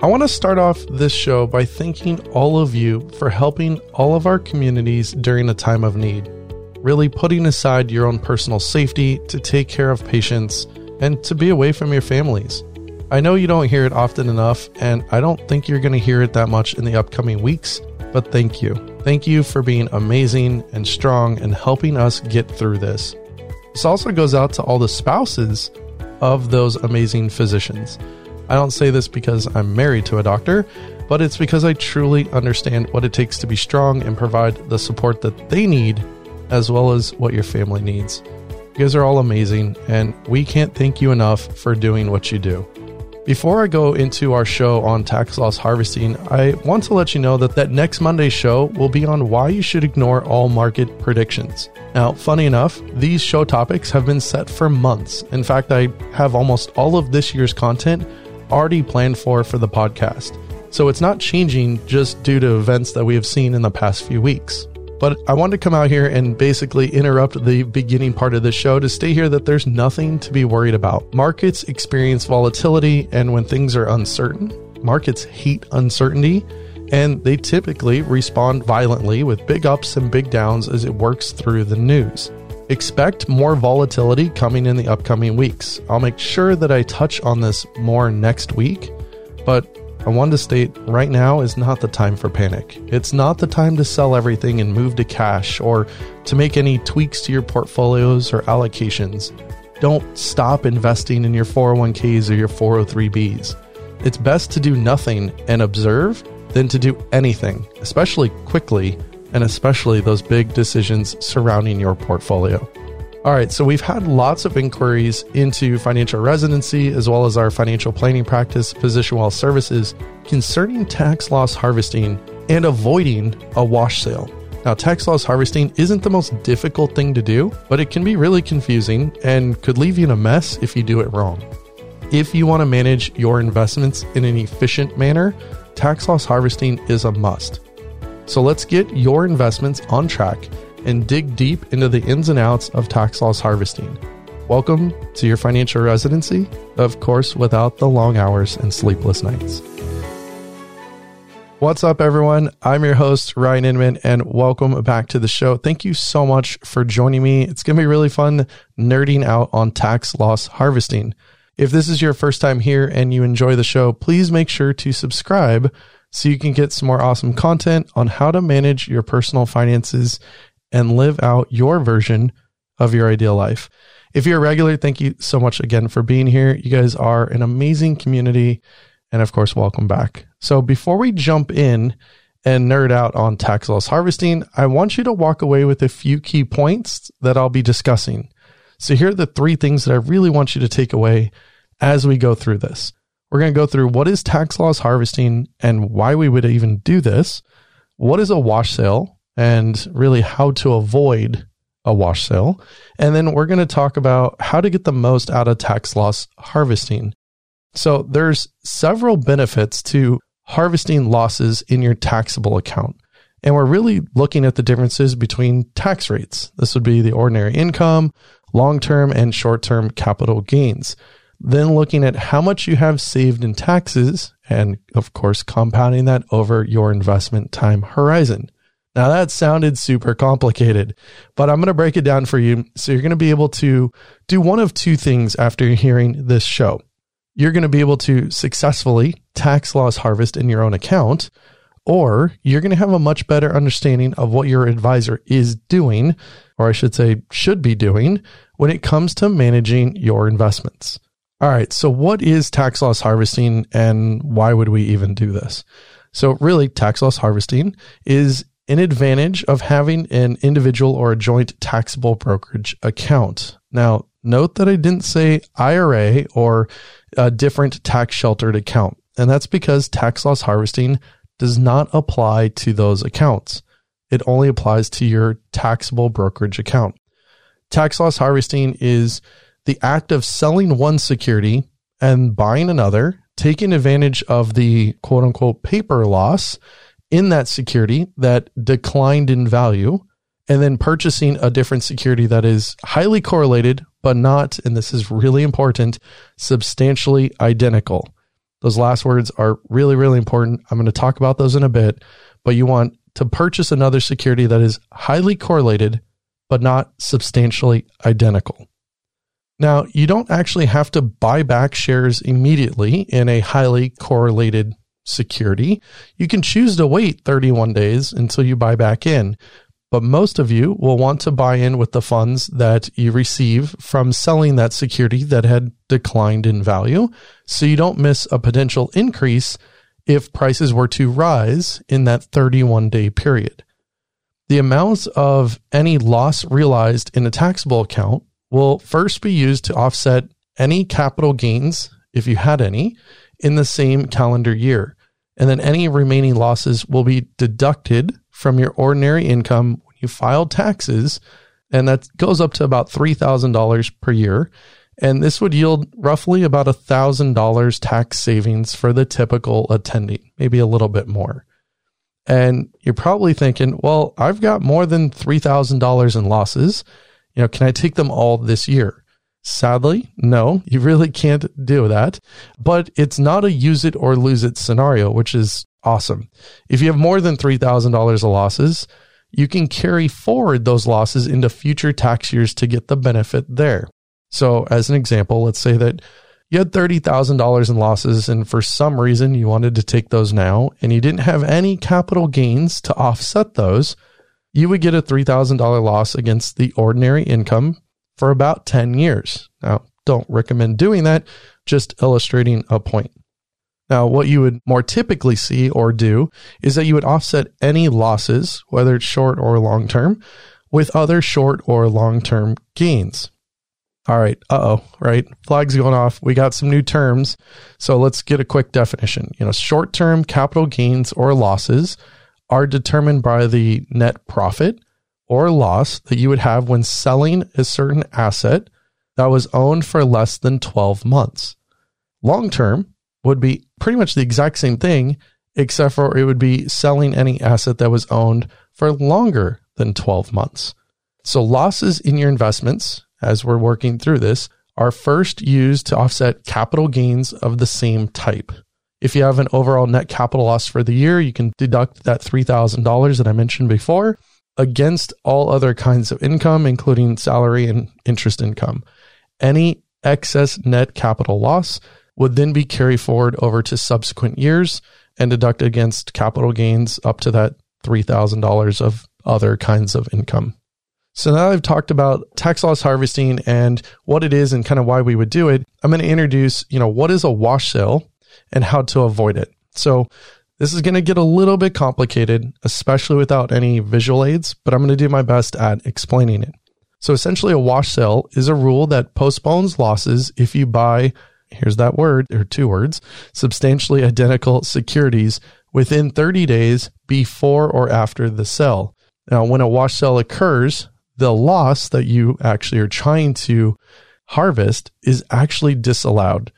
I want to start off this show by thanking all of you for helping all of our communities during a time of need. Really putting aside your own personal safety to take care of patients and to be away from your families. I know you don't hear it often enough, and I don't think you're going to hear it that much in the upcoming weeks, but thank you. Thank you for being amazing and strong and helping us get through this. This also goes out to all the spouses of those amazing physicians. I don't say this because I'm married to a doctor, but it's because I truly understand what it takes to be strong and provide the support that they need, as well as what your family needs. You guys are all amazing, and we can't thank you enough for doing what you do. Before I go into our show on tax loss harvesting, I want to let you know that that next Monday's show will be on why you should ignore all market predictions. Now, funny enough, these show topics have been set for months. In fact, I have almost all of this year's content already planned for for the podcast. So it's not changing just due to events that we have seen in the past few weeks. But I wanted to come out here and basically interrupt the beginning part of the show to state here that there's nothing to be worried about. Markets experience volatility, and when things are uncertain, markets hate uncertainty, and they typically respond violently with big ups and big downs as it works through the news. Expect more volatility coming in the upcoming weeks. I'll make sure that I touch on this more next week, but I wanted to state right now is not the time for panic. It's not the time to sell everything and move to cash or to make any tweaks to your portfolios or allocations. Don't stop investing in your 401ks or your 403bs. It's best to do nothing and observe than to do anything, especially quickly, and especially those big decisions surrounding your portfolio. All right, so we've had lots of inquiries into financial residency as well as our financial planning practice, Physician Wealth Services, concerning tax loss harvesting and avoiding a wash sale. Now, tax loss harvesting isn't the most difficult thing to do, but it can be really confusing and could leave you in a mess if you do it wrong. If you want to manage your investments in an efficient manner, tax loss harvesting is a must. So let's get your investments on track and dig deep into the ins and outs of tax loss harvesting. Welcome to your financial residency, of course, without the long hours and sleepless nights. What's up, everyone? I'm your host, Ryan Inman, and welcome back to the show. Thank you so much for joining me. It's going to be really fun nerding out on tax loss harvesting. If this is your first time here and you enjoy the show, please make sure to subscribe so you can get some more awesome content on how to manage your personal finances and live out your version of your ideal life. If you're a regular, thank you so much again for being here. You guys are an amazing community. And of course, welcome back. So before we jump in and nerd out on tax loss harvesting, I want you to walk away with a few key points that I'll be discussing. So here are the three things that I really want you to take away as we go through this. We're going to go through what is tax loss harvesting and why we would even do this. What is a wash sale? and really how to avoid a wash sale. And then we're going to talk about how to get the most out of tax loss harvesting. So there's several benefits to harvesting losses in your taxable account. And we're really looking at the differences between tax rates. This would be the ordinary income, long term, and short term capital gains. Then looking at how much you have saved in taxes, and of course, compounding that over your investment time horizon. Now that sounded super complicated, but I'm going to break it down for you. So you're going to be able to do one of two things after hearing this show. You're going to be able to successfully tax loss harvest in your own account, or you're going to have a much better understanding of what your advisor is doing, or I should say, should be doing when it comes to managing your investments. All right. So what is tax loss harvesting and why would we even do this? So really tax loss harvesting is an advantage of having an individual or a joint taxable brokerage account. Now, note that I didn't say IRA or a different tax sheltered account. And that's because tax loss harvesting does not apply to those accounts. It only applies to your taxable brokerage account. Tax loss harvesting is the act of selling one security and buying another, taking advantage of the quote unquote paper loss in that security that declined in value and then purchasing a different security that is highly correlated, but not, and this is really important, substantially identical. Those last words are really, really important. I'm going to talk about those in a bit, but you want to purchase another security that is highly correlated, but not substantially identical. Now, you don't actually have to buy back shares immediately in a highly correlated security. You can choose to wait 31 days until you buy back in, but most of you will want to buy in with the funds that you receive from selling that security that had declined in value. So you don't miss a potential increase if prices were to rise in that 31 day period. The amounts of any loss realized in a taxable account will first be used to offset any capital gains, if you had any, in the same calendar year. And then any remaining losses will be deducted from your ordinary income when you file taxes. And that goes up to about $3,000 per year. And this would yield roughly about $1,000 tax savings for the typical attendee, maybe a little bit more. And you're probably thinking, well, I've got more than $3,000 in losses. You know, can I take them all this year? Sadly, no, you really can't do that. But it's not a use it or lose it scenario, which is awesome. If you have more than $3,000 of losses, you can carry forward those losses into future tax years to get the benefit there. So, as an example, let's say that you had $30,000 in losses, and for some reason you wanted to take those now, and you didn't have any capital gains to offset those, you would get a $3,000 loss against the ordinary income for about 10 years. Now, don't recommend doing that, just illustrating a point. Now, what you would more typically see or do is that you would offset any losses, whether it's short or long term, with other short or long term gains. All right. Uh oh. Right. Flags going off. We got some new terms. So let's get a quick definition. You know, short term capital gains or losses are determined by the net profit or loss that you would have when selling a certain asset that was owned for less than 12 months. Long term would be pretty much the exact same thing, except for it would be selling any asset that was owned for longer than 12 months. So losses in your investments as we're working through this, are first used to offset capital gains of the same type. If you have an overall net capital loss for the year, you can deduct that $3,000 that I mentioned before against all other kinds of income, including salary and interest income. Any excess net capital loss would then be carried forward over to subsequent years and deduct against capital gains up to that $3,000 of other kinds of income. So now I've talked about tax loss harvesting and what it is and kind of why we would do it. I'm going to introduce, you know, what is a wash sale and how to avoid it. So this is going to get a little bit complicated, especially without any visual aids, but I'm going to do my best at explaining it. So essentially a wash sale is a rule that postpones losses if you buy, here's that word, or two words, substantially identical securities within 30 days before or after the sale. Now, when a wash sale occurs, the loss that you actually are trying to harvest is actually disallowed.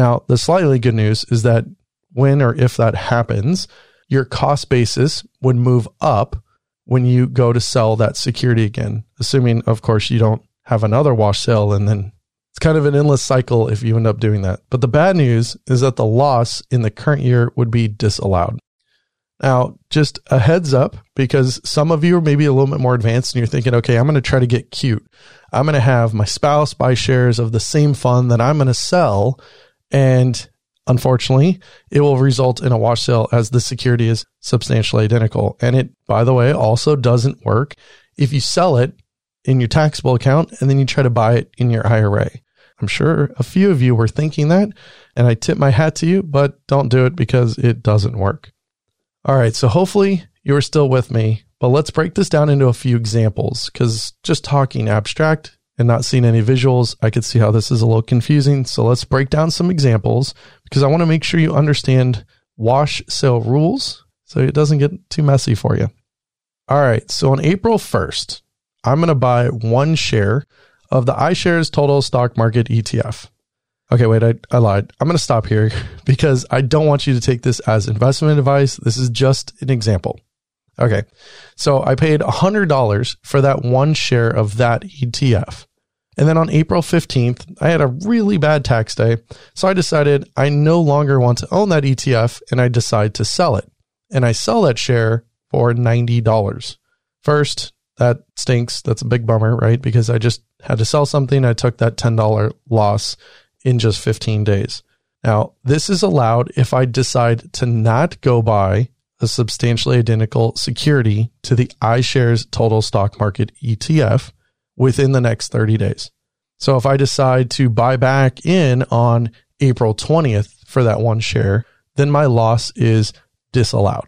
Now, the slightly good news is that when or if that happens, your cost basis would move up when you go to sell that security again, assuming, of course, you don't have another wash sale and then it's kind of an endless cycle if you end up doing that. But the bad news is that the loss in the current year would be disallowed. Now, just a heads up because some of you are maybe a little bit more advanced and you're thinking, okay, I'm going to try to get cute. I'm going to have my spouse buy shares of the same fund that I'm going to sell. And unfortunately, it will result in a wash sale as the security is substantially identical. And it, by the way, also doesn't work if you sell it in your taxable account and then you try to buy it in your IRA. I'm sure a few of you were thinking that, and I tip my hat to you, but don't do it because it doesn't work. All right, so hopefully you're still with me, but let's break this down into a few examples because just talking abstract and not seeing any visuals, I could see how this is a little confusing. So let's break down some examples because I want to make sure you understand wash sale rules so it doesn't get too messy for you. All right, so on April 1st, I'm going to buy one share of the iShares Total Stock Market ETF. Okay, wait, I, I lied. I'm going to stop here because I don't want you to take this as investment advice. This is just an example. Okay, so I paid $100 for that one share of that ETF. And then on April 15th, I had a really bad tax day. So I decided I no longer want to own that ETF and I decide to sell it. And I sell that share for $90. First, that stinks. That's a big bummer, right? Because I just had to sell something. I took that $10 loss in just 15 days. Now, this is allowed if I decide to not go buy a substantially identical security to the iShares Total Stock Market ETF within the next 30 days. So if I decide to buy back in on April 20th for that one share, then my loss is disallowed.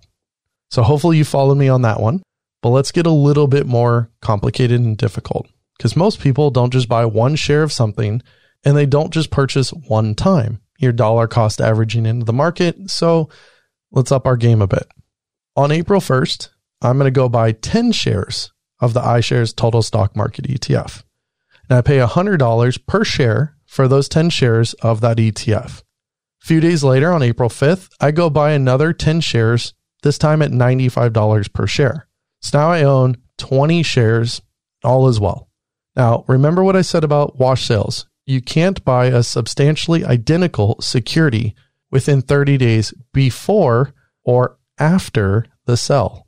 So hopefully you follow me on that one. But let's get a little bit more complicated and difficult because most people don't just buy one share of something and they don't just purchase one time. Your dollar cost averaging into the market. So let's up our game a bit. On April 1st, I'm going to go buy 10 shares of the iShares Total Stock Market ETF. And I pay $100 per share for those 10 shares of that ETF. A few days later, on April 5th, I go buy another 10 shares, this time at $95 per share. So now I own 20 shares, all as well. Now, remember what I said about wash sales. You can't buy a substantially identical security within 30 days before or after the sell.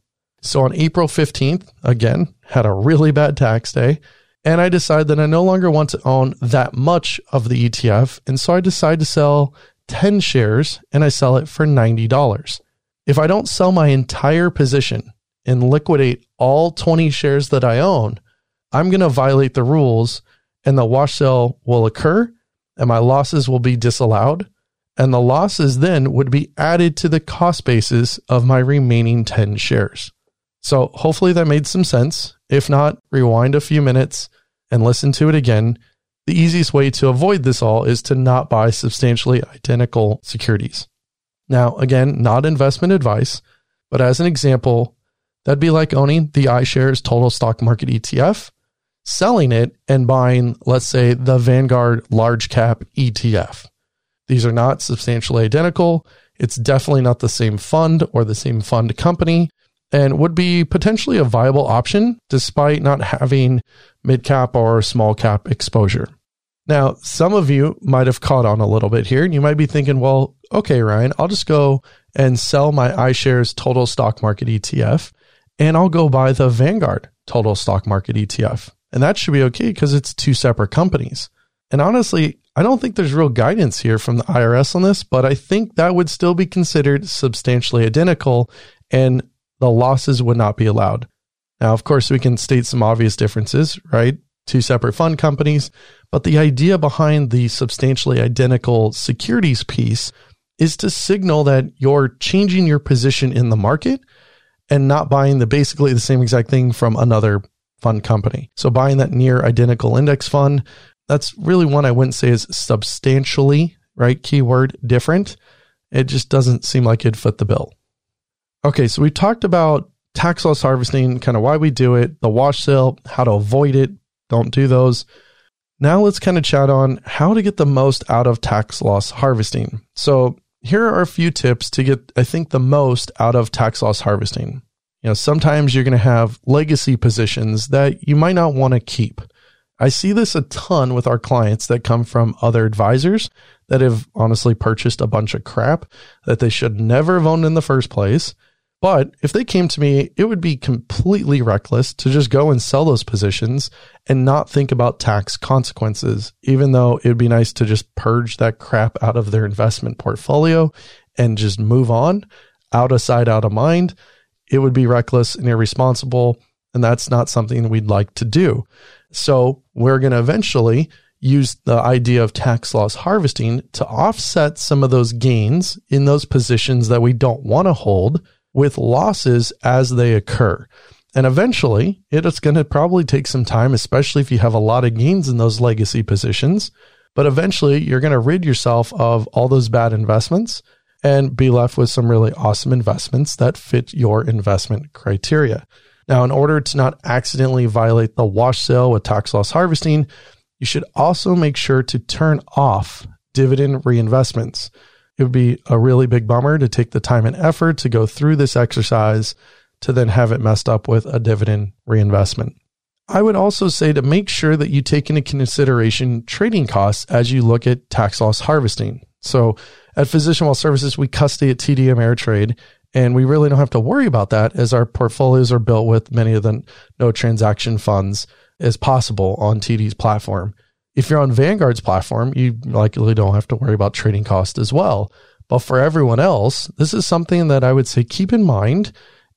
So on April 15th, again, had a really bad tax day. And I decide that I no longer want to own that much of the ETF. And so I decide to sell 10 shares and I sell it for $90. If I don't sell my entire position and liquidate all 20 shares that I own, I'm going to violate the rules and the wash sale will occur and my losses will be disallowed. And the losses then would be added to the cost basis of my remaining 10 shares. So hopefully that made some sense. If not, rewind a few minutes and listen to it again. The easiest way to avoid this all is to not buy substantially identical securities. Now, again, not investment advice, but as an example, that'd be like owning the iShares Total Stock Market ETF, selling it and buying, let's say, the Vanguard Large Cap ETF. These are not substantially identical. It's definitely not the same fund or the same fund company and would be potentially a viable option despite not having mid cap or small cap exposure. Now, some of you might have caught on a little bit here and you might be thinking, well, okay, Ryan, I'll just go and sell my iShares total stock market ETF and I'll go buy the Vanguard total stock market ETF. And that should be okay because it's two separate companies. And honestly, I don't think there's real guidance here from the IRS on this, but I think that would still be considered substantially identical and the losses would not be allowed. Now, of course, we can state some obvious differences, right? Two separate fund companies, but the idea behind the substantially identical securities piece is to signal that you're changing your position in the market and not buying the basically the same exact thing from another fund company. So buying that near identical index fund that's really one I wouldn't say is substantially, right? Keyword different. It just doesn't seem like it'd fit the bill. Okay, so we talked about tax loss harvesting, kind of why we do it, the wash sale, how to avoid it, don't do those. Now let's kind of chat on how to get the most out of tax loss harvesting. So here are a few tips to get, I think, the most out of tax loss harvesting. You know, sometimes you're going to have legacy positions that you might not want to keep. I see this a ton with our clients that come from other advisors that have honestly purchased a bunch of crap that they should never have owned in the first place. But if they came to me, it would be completely reckless to just go and sell those positions and not think about tax consequences, even though it would be nice to just purge that crap out of their investment portfolio and just move on out of sight, out of mind. It would be reckless and irresponsible. And that's not something we'd like to do. So we're going to eventually use the idea of tax loss harvesting to offset some of those gains in those positions that we don't want to hold with losses as they occur. And eventually, it's going to probably take some time, especially if you have a lot of gains in those legacy positions. But eventually, you're going to rid yourself of all those bad investments and be left with some really awesome investments that fit your investment criteria. Now, in order to not accidentally violate the wash sale with tax loss harvesting, you should also make sure to turn off dividend reinvestments. It would be a really big bummer to take the time and effort to go through this exercise to then have it messed up with a dividend reinvestment. I would also say to make sure that you take into consideration trading costs as you look at tax loss harvesting. So at Physician Wealth Services, we custody at TD Ameritrade, and we really don't have to worry about that as our portfolios are built with many of the no transaction funds as possible on TD's platform. If you're on Vanguard's platform, you likely don't have to worry about trading cost as well. But for everyone else, this is something that I would say keep in mind.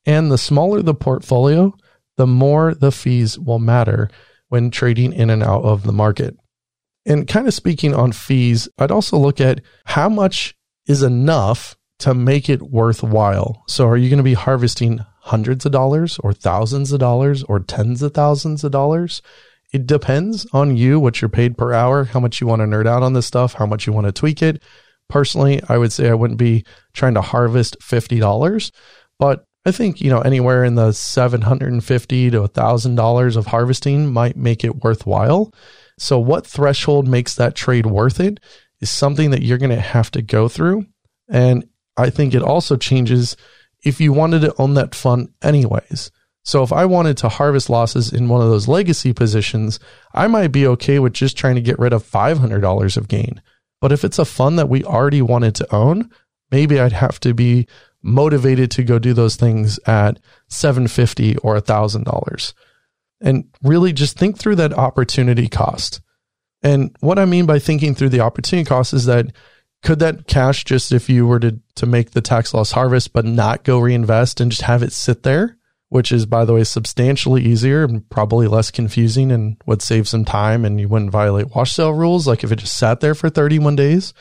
And the smaller the portfolio, the more the fees will matter when trading in and out of the market. And kind of speaking on fees, I'd also look at how much is enough to make it worthwhile. So are you going to be harvesting hundreds of dollars or thousands of dollars or tens of thousands of dollars? It depends on you, what you're paid per hour, how much you want to nerd out on this stuff, how much you want to tweak it. Personally, I would say I wouldn't be trying to harvest $50, but I think, you know, anywhere in the 750 to $1,000 of harvesting might make it worthwhile. So what threshold makes that trade worth it is something that you're going to have to go through. And I think it also changes if you wanted to own that fund anyways. So if I wanted to harvest losses in one of those legacy positions, I might be okay with just trying to get rid of $500 of gain. But if it's a fund that we already wanted to own, maybe I'd have to be motivated to go do those things at 750 or $1000. And really just think through that opportunity cost. And what I mean by thinking through the opportunity cost is that could that cash just if you were to to make the tax loss harvest but not go reinvest and just have it sit there which is, by the way, substantially easier and probably less confusing and would save some time and you wouldn't violate wash sale rules. Like if it just sat there for 31 days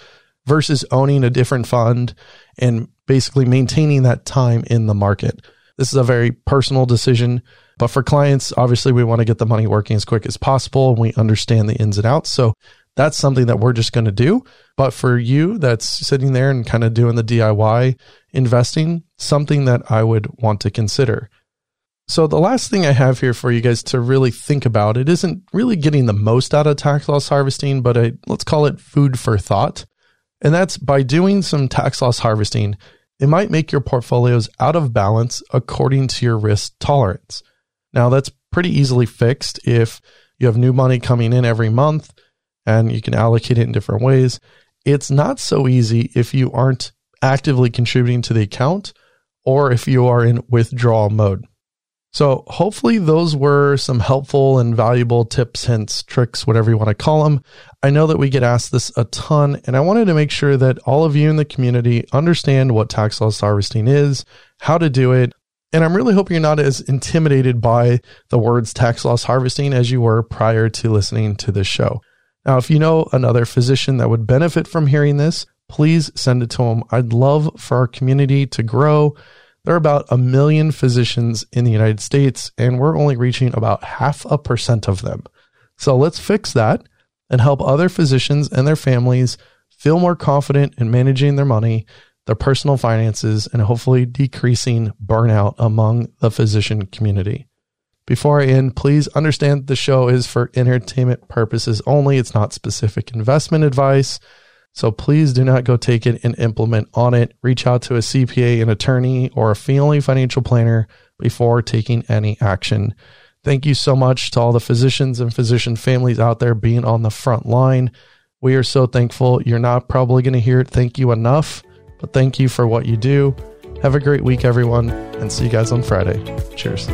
versus owning a different fund and basically maintaining that time in the market. This is a very personal decision. But for clients, obviously, we want to get the money working as quick as possible and we understand the ins and outs. So that's something that we're just going to do. But for you that's sitting there and kind of doing the DIY investing, something that I would want to consider. So the last thing I have here for you guys to really think about, it isn't really getting the most out of tax loss harvesting, but a, let's call it food for thought. And that's by doing some tax loss harvesting, it might make your portfolios out of balance according to your risk tolerance. Now that's pretty easily fixed if you have new money coming in every month and you can allocate it in different ways. It's not so easy if you aren't actively contributing to the account or if you are in withdrawal mode. So hopefully those were some helpful and valuable tips, hints, tricks, whatever you want to call them. I know that we get asked this a ton, and I wanted to make sure that all of you in the community understand what tax loss harvesting is, how to do it. And I'm really hoping you're not as intimidated by the words tax loss harvesting as you were prior to listening to this show. Now, if you know another physician that would benefit from hearing this, please send it to them. I'd love for our community to grow there are about a million physicians in the United States, and we're only reaching about half a percent of them. So let's fix that and help other physicians and their families feel more confident in managing their money, their personal finances, and hopefully decreasing burnout among the physician community. Before I end, please understand the show is for entertainment purposes only. It's not specific investment advice. So please do not go take it and implement on it. Reach out to a CPA, an attorney, or a family financial planner before taking any action. Thank you so much to all the physicians and physician families out there being on the front line. We are so thankful. You're not probably going to hear it thank you enough, but thank you for what you do. Have a great week, everyone, and see you guys on Friday. Cheers.